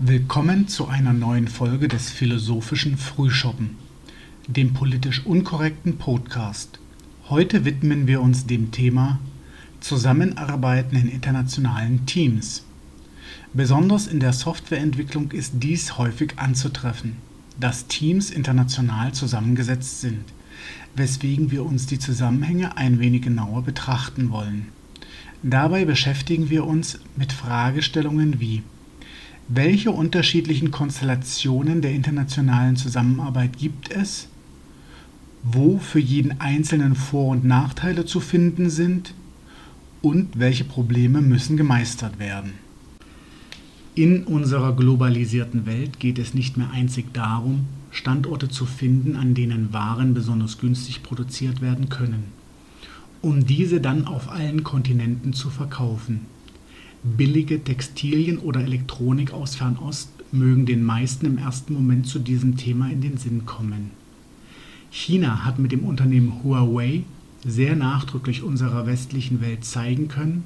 Willkommen zu einer neuen Folge des Philosophischen Frühschoppen, dem politisch unkorrekten Podcast. Heute widmen wir uns dem Thema Zusammenarbeiten in internationalen Teams. Besonders in der Softwareentwicklung ist dies häufig anzutreffen, dass Teams international zusammengesetzt sind, weswegen wir uns die Zusammenhänge ein wenig genauer betrachten wollen. Dabei beschäftigen wir uns mit Fragestellungen wie welche unterschiedlichen Konstellationen der internationalen Zusammenarbeit gibt es? Wo für jeden Einzelnen Vor- und Nachteile zu finden sind? Und welche Probleme müssen gemeistert werden? In unserer globalisierten Welt geht es nicht mehr einzig darum, Standorte zu finden, an denen Waren besonders günstig produziert werden können, um diese dann auf allen Kontinenten zu verkaufen. Billige Textilien oder Elektronik aus Fernost mögen den meisten im ersten Moment zu diesem Thema in den Sinn kommen. China hat mit dem Unternehmen Huawei sehr nachdrücklich unserer westlichen Welt zeigen können,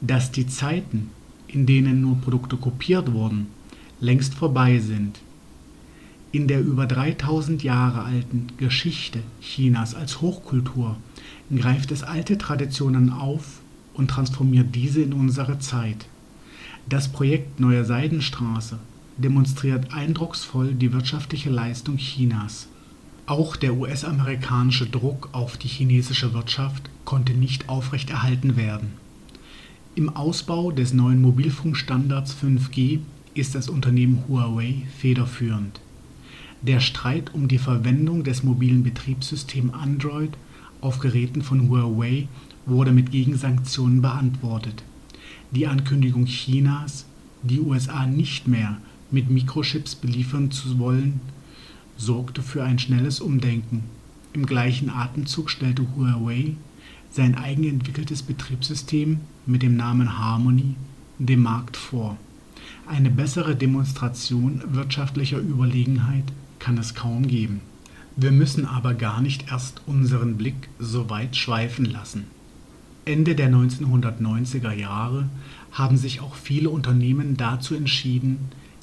dass die Zeiten, in denen nur Produkte kopiert wurden, längst vorbei sind. In der über 3000 Jahre alten Geschichte Chinas als Hochkultur greift es alte Traditionen auf und transformiert diese in unsere Zeit. Das Projekt Neue Seidenstraße demonstriert eindrucksvoll die wirtschaftliche Leistung Chinas. Auch der US-amerikanische Druck auf die chinesische Wirtschaft konnte nicht aufrechterhalten werden. Im Ausbau des neuen Mobilfunkstandards 5G ist das Unternehmen Huawei federführend. Der Streit um die Verwendung des mobilen Betriebssystems Android auf Geräten von Huawei wurde mit Gegensanktionen beantwortet. Die Ankündigung Chinas, die USA nicht mehr mit Mikrochips beliefern zu wollen, sorgte für ein schnelles Umdenken. Im gleichen Atemzug stellte Huawei sein eigenentwickeltes Betriebssystem mit dem Namen Harmony dem Markt vor. Eine bessere Demonstration wirtschaftlicher Überlegenheit kann es kaum geben. Wir müssen aber gar nicht erst unseren Blick so weit schweifen lassen. Ende der 1990er Jahre haben sich auch viele Unternehmen dazu entschieden,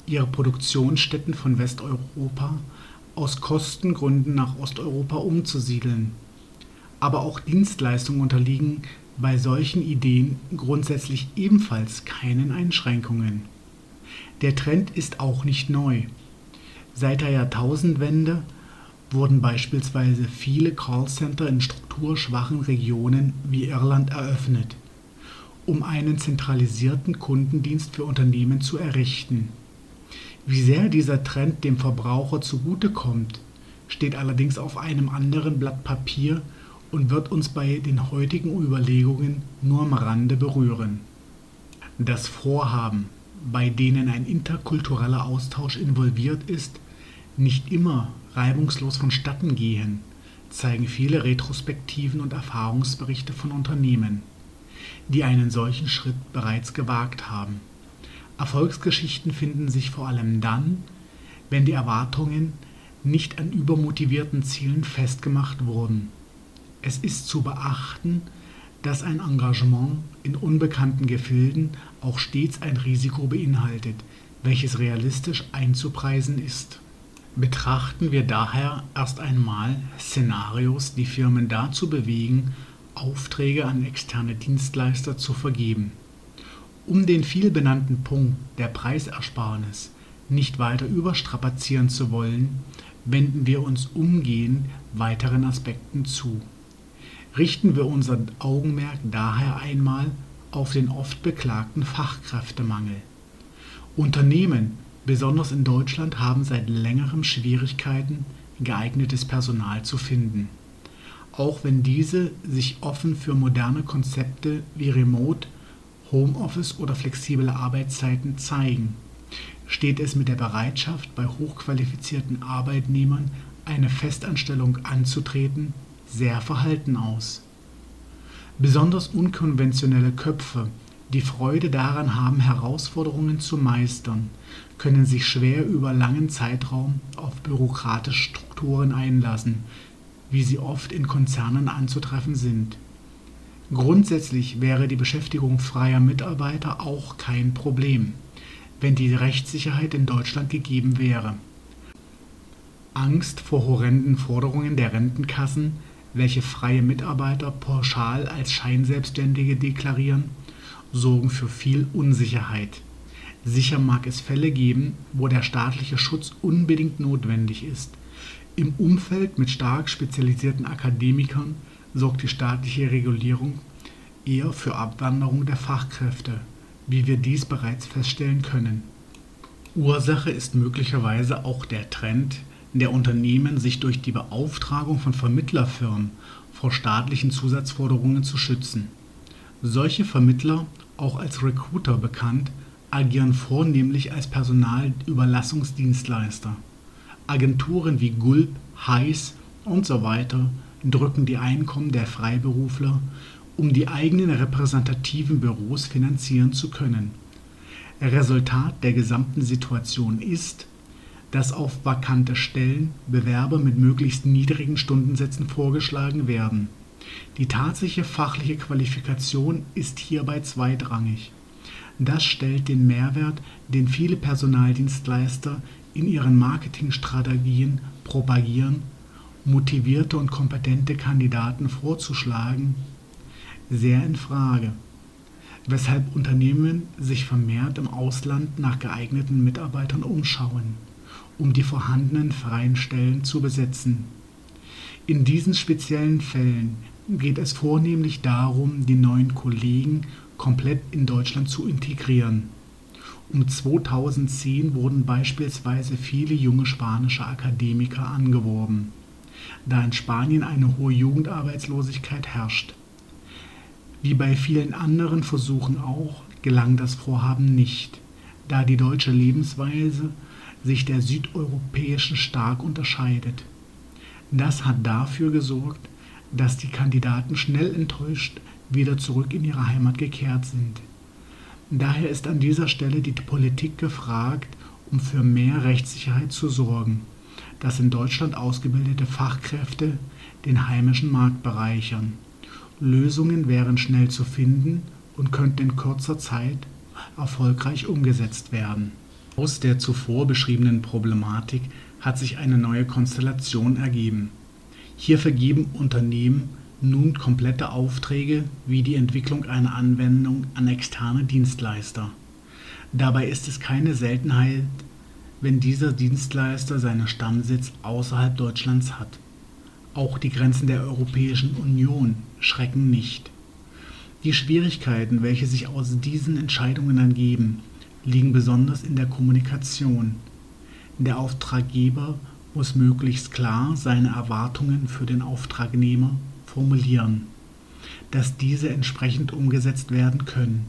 ihre Produktionsstätten von Westeuropa aus Kostengründen nach Osteuropa umzusiedeln. Aber auch Dienstleistungen unterliegen bei solchen Ideen grundsätzlich ebenfalls keinen Einschränkungen. Der Trend ist auch nicht neu. Seit der Jahrtausendwende wurden beispielsweise viele Callcenter in strukturschwachen Regionen wie Irland eröffnet, um einen zentralisierten Kundendienst für Unternehmen zu errichten. Wie sehr dieser Trend dem Verbraucher zugutekommt, steht allerdings auf einem anderen Blatt Papier und wird uns bei den heutigen Überlegungen nur am Rande berühren. Das Vorhaben, bei denen ein interkultureller Austausch involviert ist, nicht immer reibungslos vonstatten gehen, zeigen viele Retrospektiven und Erfahrungsberichte von Unternehmen, die einen solchen Schritt bereits gewagt haben. Erfolgsgeschichten finden sich vor allem dann, wenn die Erwartungen nicht an übermotivierten Zielen festgemacht wurden. Es ist zu beachten, dass ein Engagement in unbekannten Gefilden auch stets ein Risiko beinhaltet, welches realistisch einzupreisen ist. Betrachten wir daher erst einmal Szenarios, die Firmen dazu bewegen, Aufträge an externe Dienstleister zu vergeben. Um den vielbenannten Punkt der Preisersparnis nicht weiter überstrapazieren zu wollen, wenden wir uns umgehend weiteren Aspekten zu. Richten wir unser Augenmerk daher einmal auf den oft beklagten Fachkräftemangel. Unternehmen Besonders in Deutschland haben seit längerem Schwierigkeiten, geeignetes Personal zu finden. Auch wenn diese sich offen für moderne Konzepte wie Remote, Homeoffice oder flexible Arbeitszeiten zeigen, steht es mit der Bereitschaft bei hochqualifizierten Arbeitnehmern, eine Festanstellung anzutreten, sehr verhalten aus. Besonders unkonventionelle Köpfe die Freude daran haben, Herausforderungen zu meistern, können sich schwer über langen Zeitraum auf bürokratische Strukturen einlassen, wie sie oft in Konzernen anzutreffen sind. Grundsätzlich wäre die Beschäftigung freier Mitarbeiter auch kein Problem, wenn die Rechtssicherheit in Deutschland gegeben wäre. Angst vor horrenden Forderungen der Rentenkassen, welche freie Mitarbeiter pauschal als Scheinselbstständige deklarieren, sorgen für viel Unsicherheit. Sicher mag es Fälle geben, wo der staatliche Schutz unbedingt notwendig ist. Im Umfeld mit stark spezialisierten Akademikern sorgt die staatliche Regulierung eher für Abwanderung der Fachkräfte, wie wir dies bereits feststellen können. Ursache ist möglicherweise auch der Trend, der Unternehmen sich durch die Beauftragung von Vermittlerfirmen vor staatlichen Zusatzforderungen zu schützen. Solche Vermittler, auch als Recruiter bekannt, agieren vornehmlich als Personalüberlassungsdienstleister. Agenturen wie Gulp, Heiß und so weiter drücken die Einkommen der Freiberufler, um die eigenen repräsentativen Büros finanzieren zu können. Resultat der gesamten Situation ist, dass auf vakante Stellen Bewerber mit möglichst niedrigen Stundensätzen vorgeschlagen werden. Die tatsächliche fachliche Qualifikation ist hierbei zweitrangig. Das stellt den Mehrwert, den viele Personaldienstleister in ihren Marketingstrategien propagieren, motivierte und kompetente Kandidaten vorzuschlagen, sehr in Frage, weshalb Unternehmen sich vermehrt im Ausland nach geeigneten Mitarbeitern umschauen, um die vorhandenen freien Stellen zu besetzen. In diesen speziellen Fällen geht es vornehmlich darum, die neuen Kollegen komplett in Deutschland zu integrieren. Um 2010 wurden beispielsweise viele junge spanische Akademiker angeworben, da in Spanien eine hohe Jugendarbeitslosigkeit herrscht. Wie bei vielen anderen Versuchen auch, gelang das Vorhaben nicht, da die deutsche Lebensweise sich der südeuropäischen stark unterscheidet. Das hat dafür gesorgt, dass die Kandidaten schnell enttäuscht wieder zurück in ihre Heimat gekehrt sind. Daher ist an dieser Stelle die Politik gefragt, um für mehr Rechtssicherheit zu sorgen, dass in Deutschland ausgebildete Fachkräfte den heimischen Markt bereichern. Lösungen wären schnell zu finden und könnten in kurzer Zeit erfolgreich umgesetzt werden. Aus der zuvor beschriebenen Problematik hat sich eine neue Konstellation ergeben. Hier vergeben Unternehmen nun komplette Aufträge wie die Entwicklung einer Anwendung an externe Dienstleister. Dabei ist es keine Seltenheit, wenn dieser Dienstleister seinen Stammsitz außerhalb Deutschlands hat. Auch die Grenzen der Europäischen Union schrecken nicht. Die Schwierigkeiten, welche sich aus diesen Entscheidungen ergeben, liegen besonders in der Kommunikation. Der Auftraggeber muss möglichst klar seine Erwartungen für den Auftragnehmer formulieren, dass diese entsprechend umgesetzt werden können.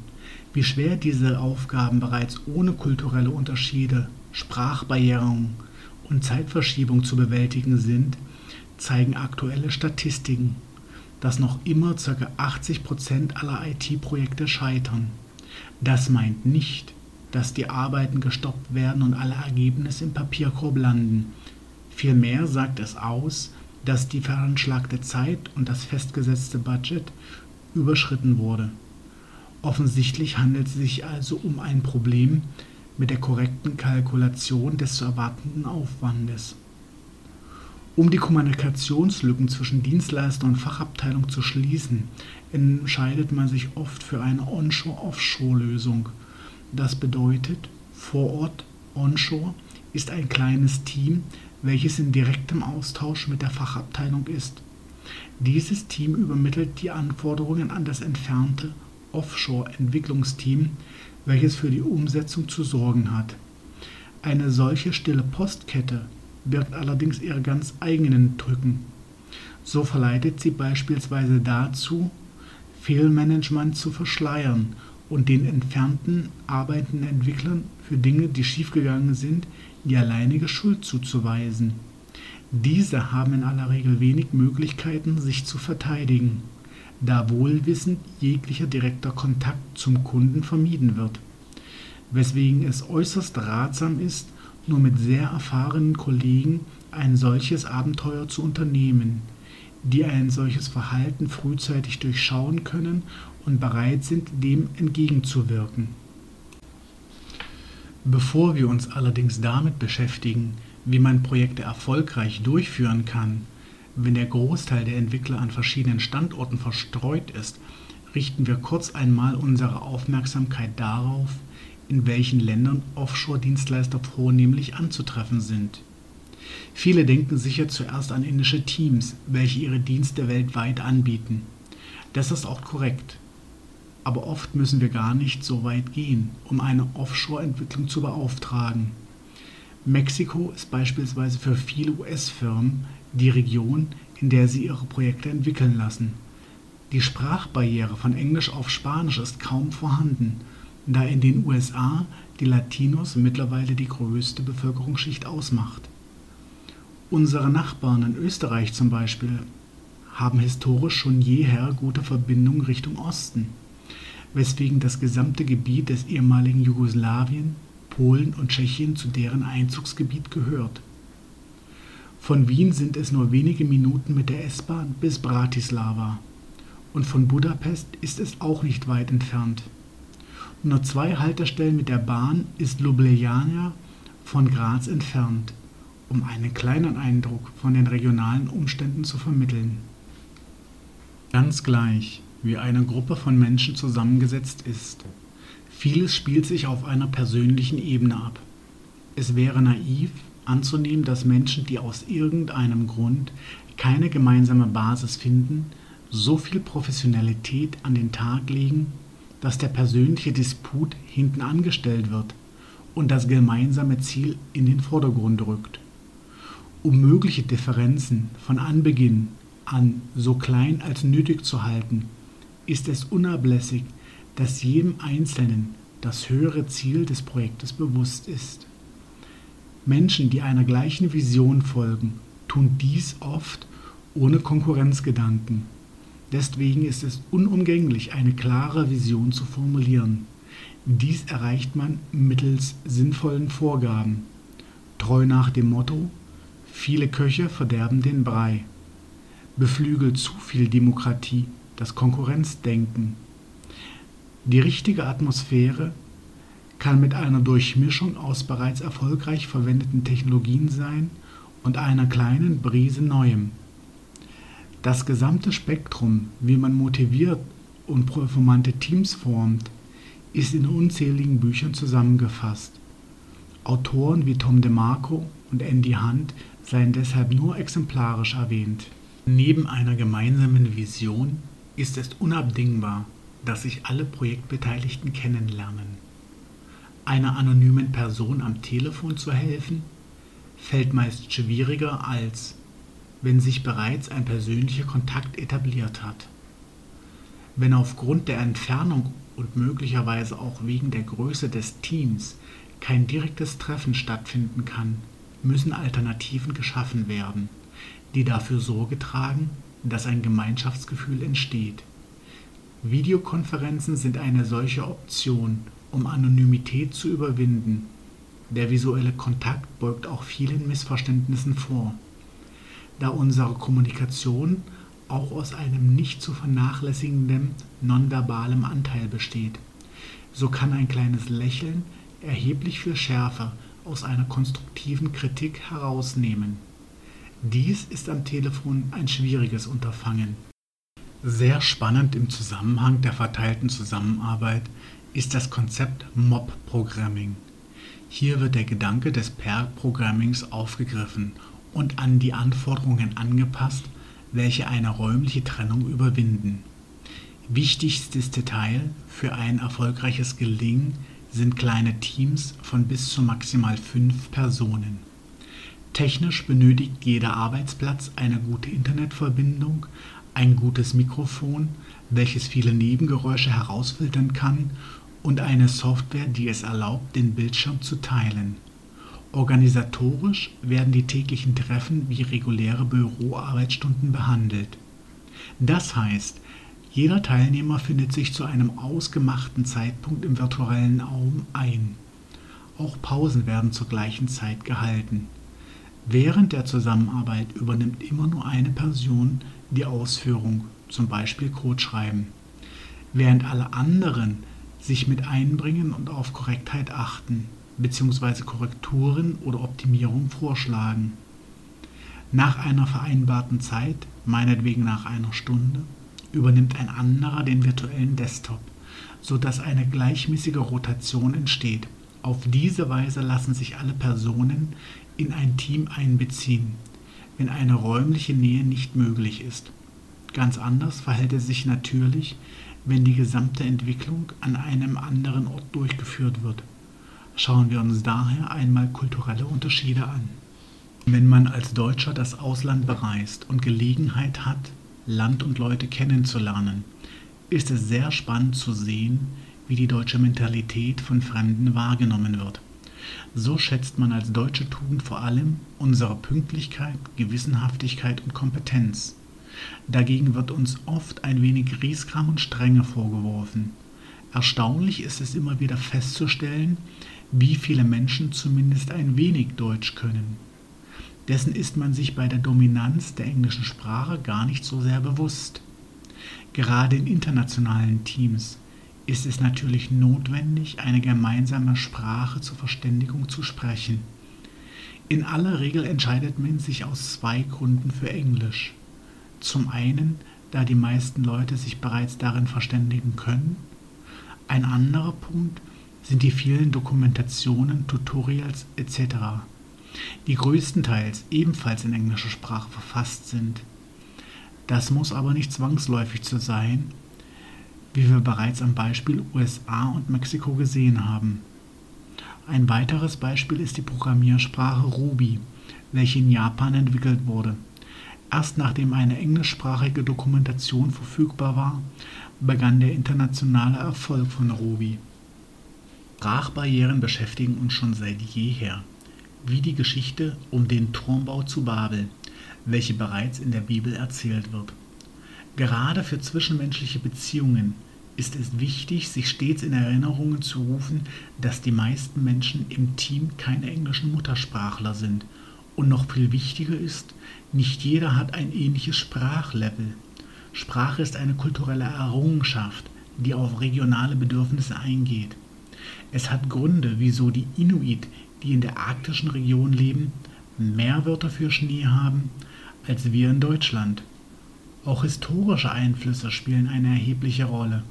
Wie schwer diese Aufgaben bereits ohne kulturelle Unterschiede, Sprachbarrieren und Zeitverschiebung zu bewältigen sind, zeigen aktuelle Statistiken, dass noch immer ca. 80 Prozent aller IT-Projekte scheitern. Das meint nicht, dass die Arbeiten gestoppt werden und alle Ergebnisse im Papierkorb landen. Vielmehr sagt es aus, dass die veranschlagte Zeit und das festgesetzte Budget überschritten wurde. Offensichtlich handelt es sich also um ein Problem mit der korrekten Kalkulation des zu erwartenden Aufwandes. Um die Kommunikationslücken zwischen Dienstleister und Fachabteilung zu schließen, entscheidet man sich oft für eine Onshore-Offshore-Lösung. Das bedeutet, vor Ort Onshore ist ein kleines Team, welches in direktem Austausch mit der Fachabteilung ist. Dieses Team übermittelt die Anforderungen an das entfernte Offshore-Entwicklungsteam, welches für die Umsetzung zu sorgen hat. Eine solche stille Postkette birgt allerdings ihre ganz eigenen Drücken. So verleitet sie beispielsweise dazu, Fehlmanagement zu verschleiern und den entfernten arbeitenden Entwicklern für Dinge, die schiefgegangen sind, die alleinige Schuld zuzuweisen. Diese haben in aller Regel wenig Möglichkeiten, sich zu verteidigen, da wohlwissend jeglicher direkter Kontakt zum Kunden vermieden wird, weswegen es äußerst ratsam ist, nur mit sehr erfahrenen Kollegen ein solches Abenteuer zu unternehmen, die ein solches Verhalten frühzeitig durchschauen können und bereit sind, dem entgegenzuwirken Bevor wir uns allerdings damit beschäftigen, wie man Projekte erfolgreich durchführen kann, wenn der Großteil der Entwickler an verschiedenen Standorten verstreut ist, richten wir kurz einmal unsere Aufmerksamkeit darauf, in welchen Ländern Offshore-Dienstleister vornehmlich anzutreffen sind. Viele denken sicher zuerst an indische Teams, welche ihre Dienste weltweit anbieten. Das ist auch korrekt. Aber oft müssen wir gar nicht so weit gehen, um eine Offshore-Entwicklung zu beauftragen. Mexiko ist beispielsweise für viele US-Firmen die Region, in der sie ihre Projekte entwickeln lassen. Die Sprachbarriere von Englisch auf Spanisch ist kaum vorhanden, da in den USA die Latinos mittlerweile die größte Bevölkerungsschicht ausmacht. Unsere Nachbarn in Österreich zum Beispiel haben historisch schon jeher gute Verbindungen Richtung Osten weswegen das gesamte Gebiet des ehemaligen Jugoslawien, Polen und Tschechien zu deren Einzugsgebiet gehört. Von Wien sind es nur wenige Minuten mit der S-Bahn bis Bratislava und von Budapest ist es auch nicht weit entfernt. Nur zwei Haltestellen mit der Bahn ist Ljubljana von Graz entfernt, um einen kleinen Eindruck von den regionalen Umständen zu vermitteln. Ganz gleich, wie eine Gruppe von Menschen zusammengesetzt ist. Vieles spielt sich auf einer persönlichen Ebene ab. Es wäre naiv anzunehmen, dass Menschen, die aus irgendeinem Grund keine gemeinsame Basis finden, so viel Professionalität an den Tag legen, dass der persönliche Disput hinten angestellt wird und das gemeinsame Ziel in den Vordergrund rückt. Um mögliche Differenzen von Anbeginn an so klein als nötig zu halten, ist es unablässig, dass jedem Einzelnen das höhere Ziel des Projektes bewusst ist. Menschen, die einer gleichen Vision folgen, tun dies oft ohne Konkurrenzgedanken. Deswegen ist es unumgänglich, eine klare Vision zu formulieren. Dies erreicht man mittels sinnvollen Vorgaben, treu nach dem Motto Viele Köche verderben den Brei. Beflügelt zu viel Demokratie das Konkurrenzdenken. Die richtige Atmosphäre kann mit einer Durchmischung aus bereits erfolgreich verwendeten Technologien sein und einer kleinen Brise Neuem. Das gesamte Spektrum, wie man motiviert und performante Teams formt, ist in unzähligen Büchern zusammengefasst. Autoren wie Tom DeMarco und Andy Hunt seien deshalb nur exemplarisch erwähnt. Neben einer gemeinsamen Vision ist es unabdingbar, dass sich alle Projektbeteiligten kennenlernen. Einer anonymen Person am Telefon zu helfen, fällt meist schwieriger als wenn sich bereits ein persönlicher Kontakt etabliert hat. Wenn aufgrund der Entfernung und möglicherweise auch wegen der Größe des Teams kein direktes Treffen stattfinden kann, müssen Alternativen geschaffen werden, die dafür Sorge tragen, dass ein Gemeinschaftsgefühl entsteht. Videokonferenzen sind eine solche Option, um Anonymität zu überwinden. Der visuelle Kontakt beugt auch vielen Missverständnissen vor. Da unsere Kommunikation auch aus einem nicht zu vernachlässigenden nonverbalen Anteil besteht, so kann ein kleines Lächeln erheblich viel Schärfe aus einer konstruktiven Kritik herausnehmen. Dies ist am Telefon ein schwieriges Unterfangen. Sehr spannend im Zusammenhang der verteilten Zusammenarbeit ist das Konzept Mob-Programming. Hier wird der Gedanke des Pair-Programmings aufgegriffen und an die Anforderungen angepasst, welche eine räumliche Trennung überwinden. Wichtigstes Detail für ein erfolgreiches Gelingen sind kleine Teams von bis zu maximal fünf Personen. Technisch benötigt jeder Arbeitsplatz eine gute Internetverbindung, ein gutes Mikrofon, welches viele Nebengeräusche herausfiltern kann, und eine Software, die es erlaubt, den Bildschirm zu teilen. Organisatorisch werden die täglichen Treffen wie reguläre Büroarbeitsstunden behandelt. Das heißt, jeder Teilnehmer findet sich zu einem ausgemachten Zeitpunkt im virtuellen Raum ein. Auch Pausen werden zur gleichen Zeit gehalten. Während der Zusammenarbeit übernimmt immer nur eine Person die Ausführung, zum Beispiel Code schreiben, während alle anderen sich mit einbringen und auf Korrektheit achten, bzw. Korrekturen oder Optimierungen vorschlagen. Nach einer vereinbarten Zeit, meinetwegen nach einer Stunde, übernimmt ein anderer den virtuellen Desktop, sodass eine gleichmäßige Rotation entsteht. Auf diese Weise lassen sich alle Personen in ein Team einbeziehen, wenn eine räumliche Nähe nicht möglich ist. Ganz anders verhält es sich natürlich, wenn die gesamte Entwicklung an einem anderen Ort durchgeführt wird. Schauen wir uns daher einmal kulturelle Unterschiede an. Wenn man als Deutscher das Ausland bereist und Gelegenheit hat, Land und Leute kennenzulernen, ist es sehr spannend zu sehen, wie die deutsche Mentalität von Fremden wahrgenommen wird. So schätzt man als deutsche Tugend vor allem unsere Pünktlichkeit, Gewissenhaftigkeit und Kompetenz. Dagegen wird uns oft ein wenig Griesgram und Strenge vorgeworfen. Erstaunlich ist es immer wieder festzustellen, wie viele Menschen zumindest ein wenig Deutsch können. Dessen ist man sich bei der Dominanz der englischen Sprache gar nicht so sehr bewusst. Gerade in internationalen Teams ist es natürlich notwendig, eine gemeinsame Sprache zur Verständigung zu sprechen. In aller Regel entscheidet man sich aus zwei Gründen für Englisch. Zum einen, da die meisten Leute sich bereits darin verständigen können. Ein anderer Punkt sind die vielen Dokumentationen, Tutorials etc., die größtenteils ebenfalls in englischer Sprache verfasst sind. Das muss aber nicht zwangsläufig so sein, wie wir bereits am Beispiel USA und Mexiko gesehen haben. Ein weiteres Beispiel ist die Programmiersprache Ruby, welche in Japan entwickelt wurde. Erst nachdem eine englischsprachige Dokumentation verfügbar war, begann der internationale Erfolg von Ruby. Sprachbarrieren beschäftigen uns schon seit jeher, wie die Geschichte um den Turmbau zu Babel, welche bereits in der Bibel erzählt wird. Gerade für zwischenmenschliche Beziehungen ist es wichtig, sich stets in Erinnerung zu rufen, dass die meisten Menschen im Team keine englischen Muttersprachler sind. Und noch viel wichtiger ist, nicht jeder hat ein ähnliches Sprachlevel. Sprache ist eine kulturelle Errungenschaft, die auf regionale Bedürfnisse eingeht. Es hat Gründe, wieso die Inuit, die in der arktischen Region leben, mehr Wörter für Schnee haben als wir in Deutschland. Auch historische Einflüsse spielen eine erhebliche Rolle.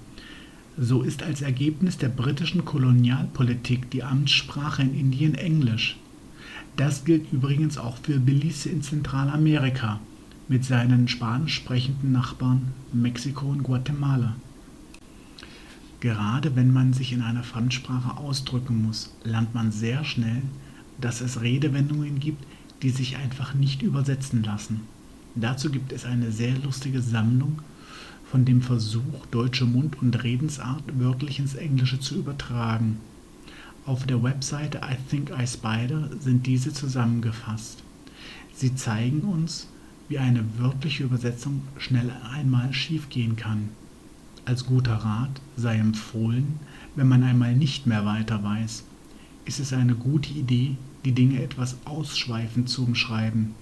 So ist als Ergebnis der britischen Kolonialpolitik die Amtssprache in Indien Englisch. Das gilt übrigens auch für Belize in Zentralamerika mit seinen spanisch sprechenden Nachbarn Mexiko und Guatemala. Gerade wenn man sich in einer Fremdsprache ausdrücken muss, lernt man sehr schnell, dass es Redewendungen gibt, die sich einfach nicht übersetzen lassen. Dazu gibt es eine sehr lustige Sammlung von dem Versuch, deutsche Mund- und Redensart wörtlich ins Englische zu übertragen. Auf der Webseite I Think I Spider sind diese zusammengefasst. Sie zeigen uns, wie eine wörtliche Übersetzung schnell einmal schiefgehen kann. Als guter Rat sei empfohlen, wenn man einmal nicht mehr weiter weiß, ist es eine gute Idee, die Dinge etwas ausschweifend zu umschreiben.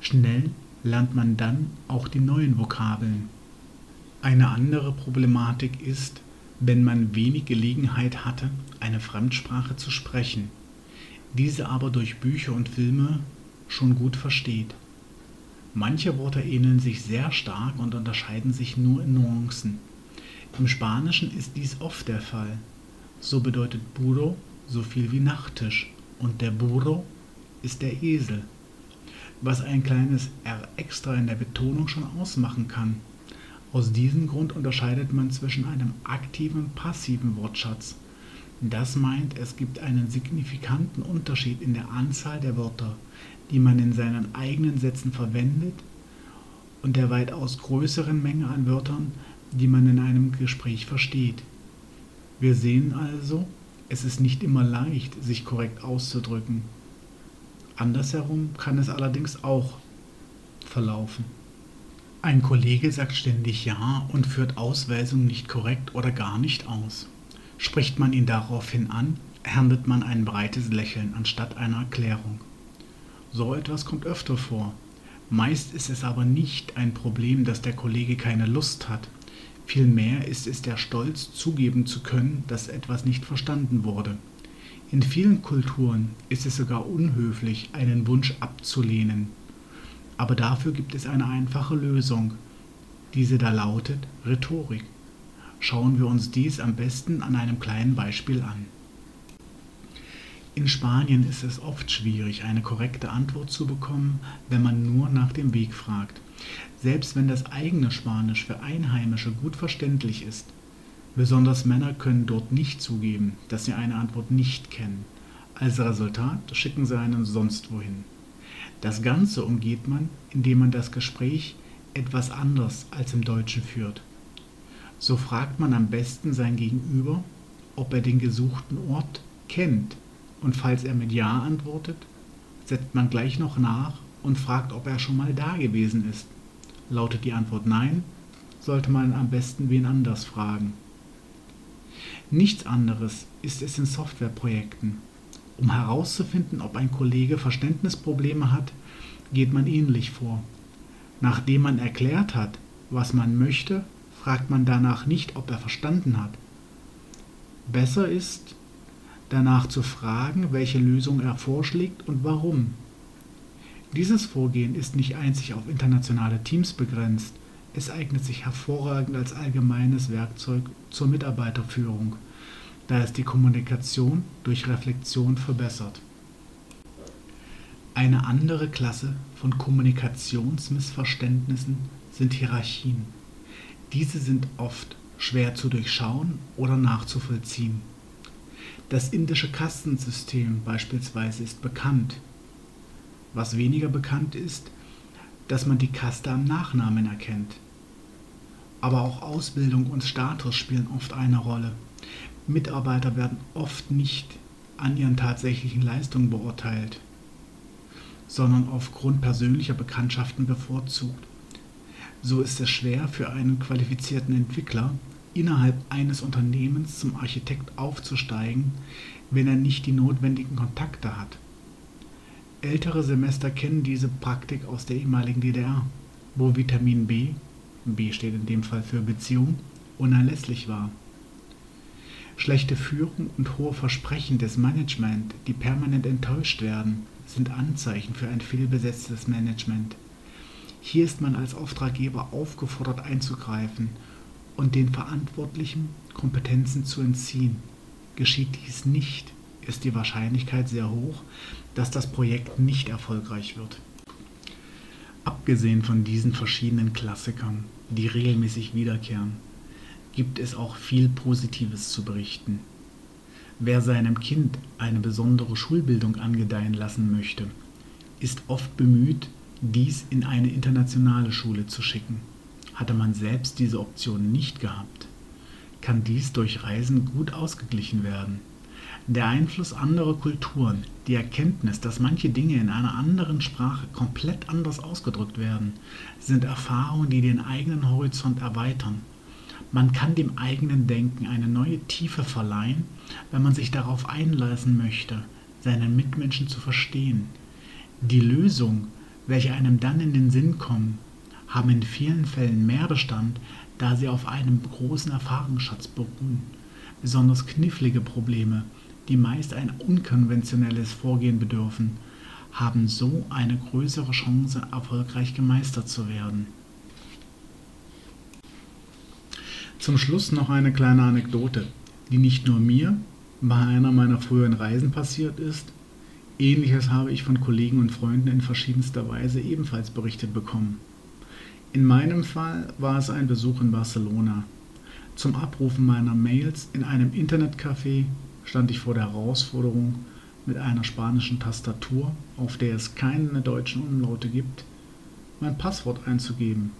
Schnell lernt man dann auch die neuen Vokabeln. Eine andere Problematik ist, wenn man wenig Gelegenheit hatte, eine Fremdsprache zu sprechen, diese aber durch Bücher und Filme schon gut versteht. Manche Worte ähneln sich sehr stark und unterscheiden sich nur in Nuancen. Im Spanischen ist dies oft der Fall. So bedeutet Burro so viel wie Nachttisch und der Burro ist der Esel, was ein kleines R extra in der Betonung schon ausmachen kann. Aus diesem Grund unterscheidet man zwischen einem aktiven und passiven Wortschatz. Das meint, es gibt einen signifikanten Unterschied in der Anzahl der Wörter, die man in seinen eigenen Sätzen verwendet, und der weitaus größeren Menge an Wörtern, die man in einem Gespräch versteht. Wir sehen also, es ist nicht immer leicht, sich korrekt auszudrücken. Andersherum kann es allerdings auch verlaufen. Ein Kollege sagt ständig Ja und führt Ausweisungen nicht korrekt oder gar nicht aus. Spricht man ihn daraufhin an, erntet man ein breites Lächeln anstatt einer Erklärung. So etwas kommt öfter vor. Meist ist es aber nicht ein Problem, dass der Kollege keine Lust hat. Vielmehr ist es der Stolz, zugeben zu können, dass etwas nicht verstanden wurde. In vielen Kulturen ist es sogar unhöflich, einen Wunsch abzulehnen. Aber dafür gibt es eine einfache Lösung. Diese da lautet Rhetorik. Schauen wir uns dies am besten an einem kleinen Beispiel an. In Spanien ist es oft schwierig, eine korrekte Antwort zu bekommen, wenn man nur nach dem Weg fragt. Selbst wenn das eigene Spanisch für Einheimische gut verständlich ist. Besonders Männer können dort nicht zugeben, dass sie eine Antwort nicht kennen. Als Resultat schicken sie einen sonst wohin. Das Ganze umgeht man, indem man das Gespräch etwas anders als im Deutschen führt. So fragt man am besten sein Gegenüber, ob er den gesuchten Ort kennt und falls er mit Ja antwortet, setzt man gleich noch nach und fragt, ob er schon mal da gewesen ist. Lautet die Antwort Nein, sollte man am besten wen anders fragen. Nichts anderes ist es in Softwareprojekten. Um herauszufinden, ob ein Kollege Verständnisprobleme hat, geht man ähnlich vor. Nachdem man erklärt hat, was man möchte, fragt man danach nicht, ob er verstanden hat. Besser ist, danach zu fragen, welche Lösung er vorschlägt und warum. Dieses Vorgehen ist nicht einzig auf internationale Teams begrenzt, es eignet sich hervorragend als allgemeines Werkzeug zur Mitarbeiterführung, da es die Kommunikation durch Reflexion verbessert. Eine andere Klasse von Kommunikationsmissverständnissen sind Hierarchien. Diese sind oft schwer zu durchschauen oder nachzuvollziehen. Das indische Kastensystem beispielsweise ist bekannt. Was weniger bekannt ist, dass man die Kaste am Nachnamen erkennt. Aber auch Ausbildung und Status spielen oft eine Rolle. Mitarbeiter werden oft nicht an ihren tatsächlichen Leistungen beurteilt sondern aufgrund persönlicher Bekanntschaften bevorzugt. So ist es schwer für einen qualifizierten Entwickler, innerhalb eines Unternehmens zum Architekt aufzusteigen, wenn er nicht die notwendigen Kontakte hat. Ältere Semester kennen diese Praktik aus der ehemaligen DDR, wo Vitamin B, B steht in dem Fall für Beziehung, unerlässlich war. Schlechte Führung und hohe Versprechen des Management, die permanent enttäuscht werden, sind Anzeichen für ein fehlbesetztes Management. Hier ist man als Auftraggeber aufgefordert einzugreifen und den Verantwortlichen Kompetenzen zu entziehen. Geschieht dies nicht, ist die Wahrscheinlichkeit sehr hoch, dass das Projekt nicht erfolgreich wird. Abgesehen von diesen verschiedenen Klassikern, die regelmäßig wiederkehren, gibt es auch viel Positives zu berichten. Wer seinem Kind eine besondere Schulbildung angedeihen lassen möchte, ist oft bemüht, dies in eine internationale Schule zu schicken. Hatte man selbst diese Option nicht gehabt, kann dies durch Reisen gut ausgeglichen werden. Der Einfluss anderer Kulturen, die Erkenntnis, dass manche Dinge in einer anderen Sprache komplett anders ausgedrückt werden, sind Erfahrungen, die den eigenen Horizont erweitern man kann dem eigenen Denken eine neue Tiefe verleihen, wenn man sich darauf einlassen möchte, seinen Mitmenschen zu verstehen. Die Lösung, welche einem dann in den Sinn kommen, haben in vielen Fällen mehr Bestand, da sie auf einem großen Erfahrungsschatz beruhen. Besonders knifflige Probleme, die meist ein unkonventionelles Vorgehen bedürfen, haben so eine größere Chance, erfolgreich gemeistert zu werden. Zum Schluss noch eine kleine Anekdote, die nicht nur mir bei einer meiner früheren Reisen passiert ist. Ähnliches habe ich von Kollegen und Freunden in verschiedenster Weise ebenfalls berichtet bekommen. In meinem Fall war es ein Besuch in Barcelona. Zum Abrufen meiner Mails in einem Internetcafé stand ich vor der Herausforderung, mit einer spanischen Tastatur, auf der es keine deutschen Umlaute gibt, mein Passwort einzugeben.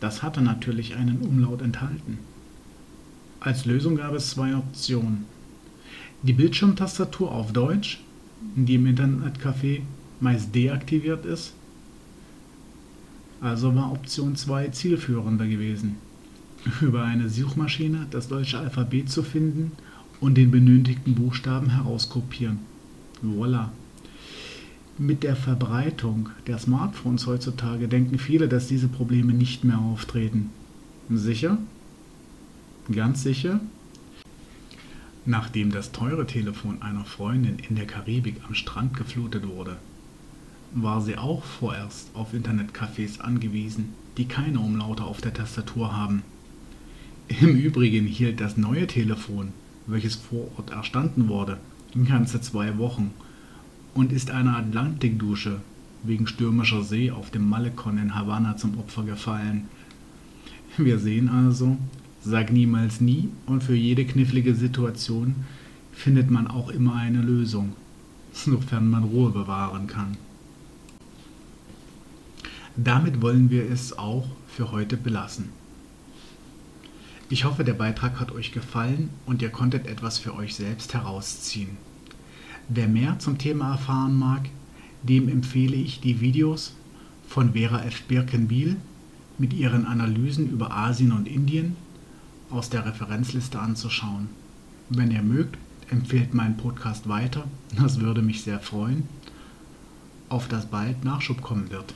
Das hatte natürlich einen Umlaut enthalten. Als Lösung gab es zwei Optionen. Die Bildschirmtastatur auf Deutsch, die im Internetcafé meist deaktiviert ist, also war Option 2 zielführender gewesen. Über eine Suchmaschine das deutsche Alphabet zu finden und den benötigten Buchstaben herauskopieren. Voila! Mit der Verbreitung der Smartphones heutzutage denken viele, dass diese Probleme nicht mehr auftreten. Sicher? Ganz sicher? Nachdem das teure Telefon einer Freundin in der Karibik am Strand geflutet wurde, war sie auch vorerst auf Internetcafés angewiesen, die keine Umlaute auf der Tastatur haben. Im Übrigen hielt das neue Telefon, welches vor Ort erstanden wurde, ganze zwei Wochen und ist einer Atlantikdusche wegen stürmischer See auf dem Malecon in Havanna zum Opfer gefallen. Wir sehen also, sag niemals nie und für jede knifflige Situation findet man auch immer eine Lösung, sofern man Ruhe bewahren kann. Damit wollen wir es auch für heute belassen. Ich hoffe, der Beitrag hat euch gefallen und ihr konntet etwas für euch selbst herausziehen. Wer mehr zum Thema erfahren mag, dem empfehle ich die Videos von Vera F. Birkenbiel mit ihren Analysen über Asien und Indien aus der Referenzliste anzuschauen. Wenn ihr mögt, empfehlt meinen Podcast weiter, das würde mich sehr freuen, auf das bald Nachschub kommen wird.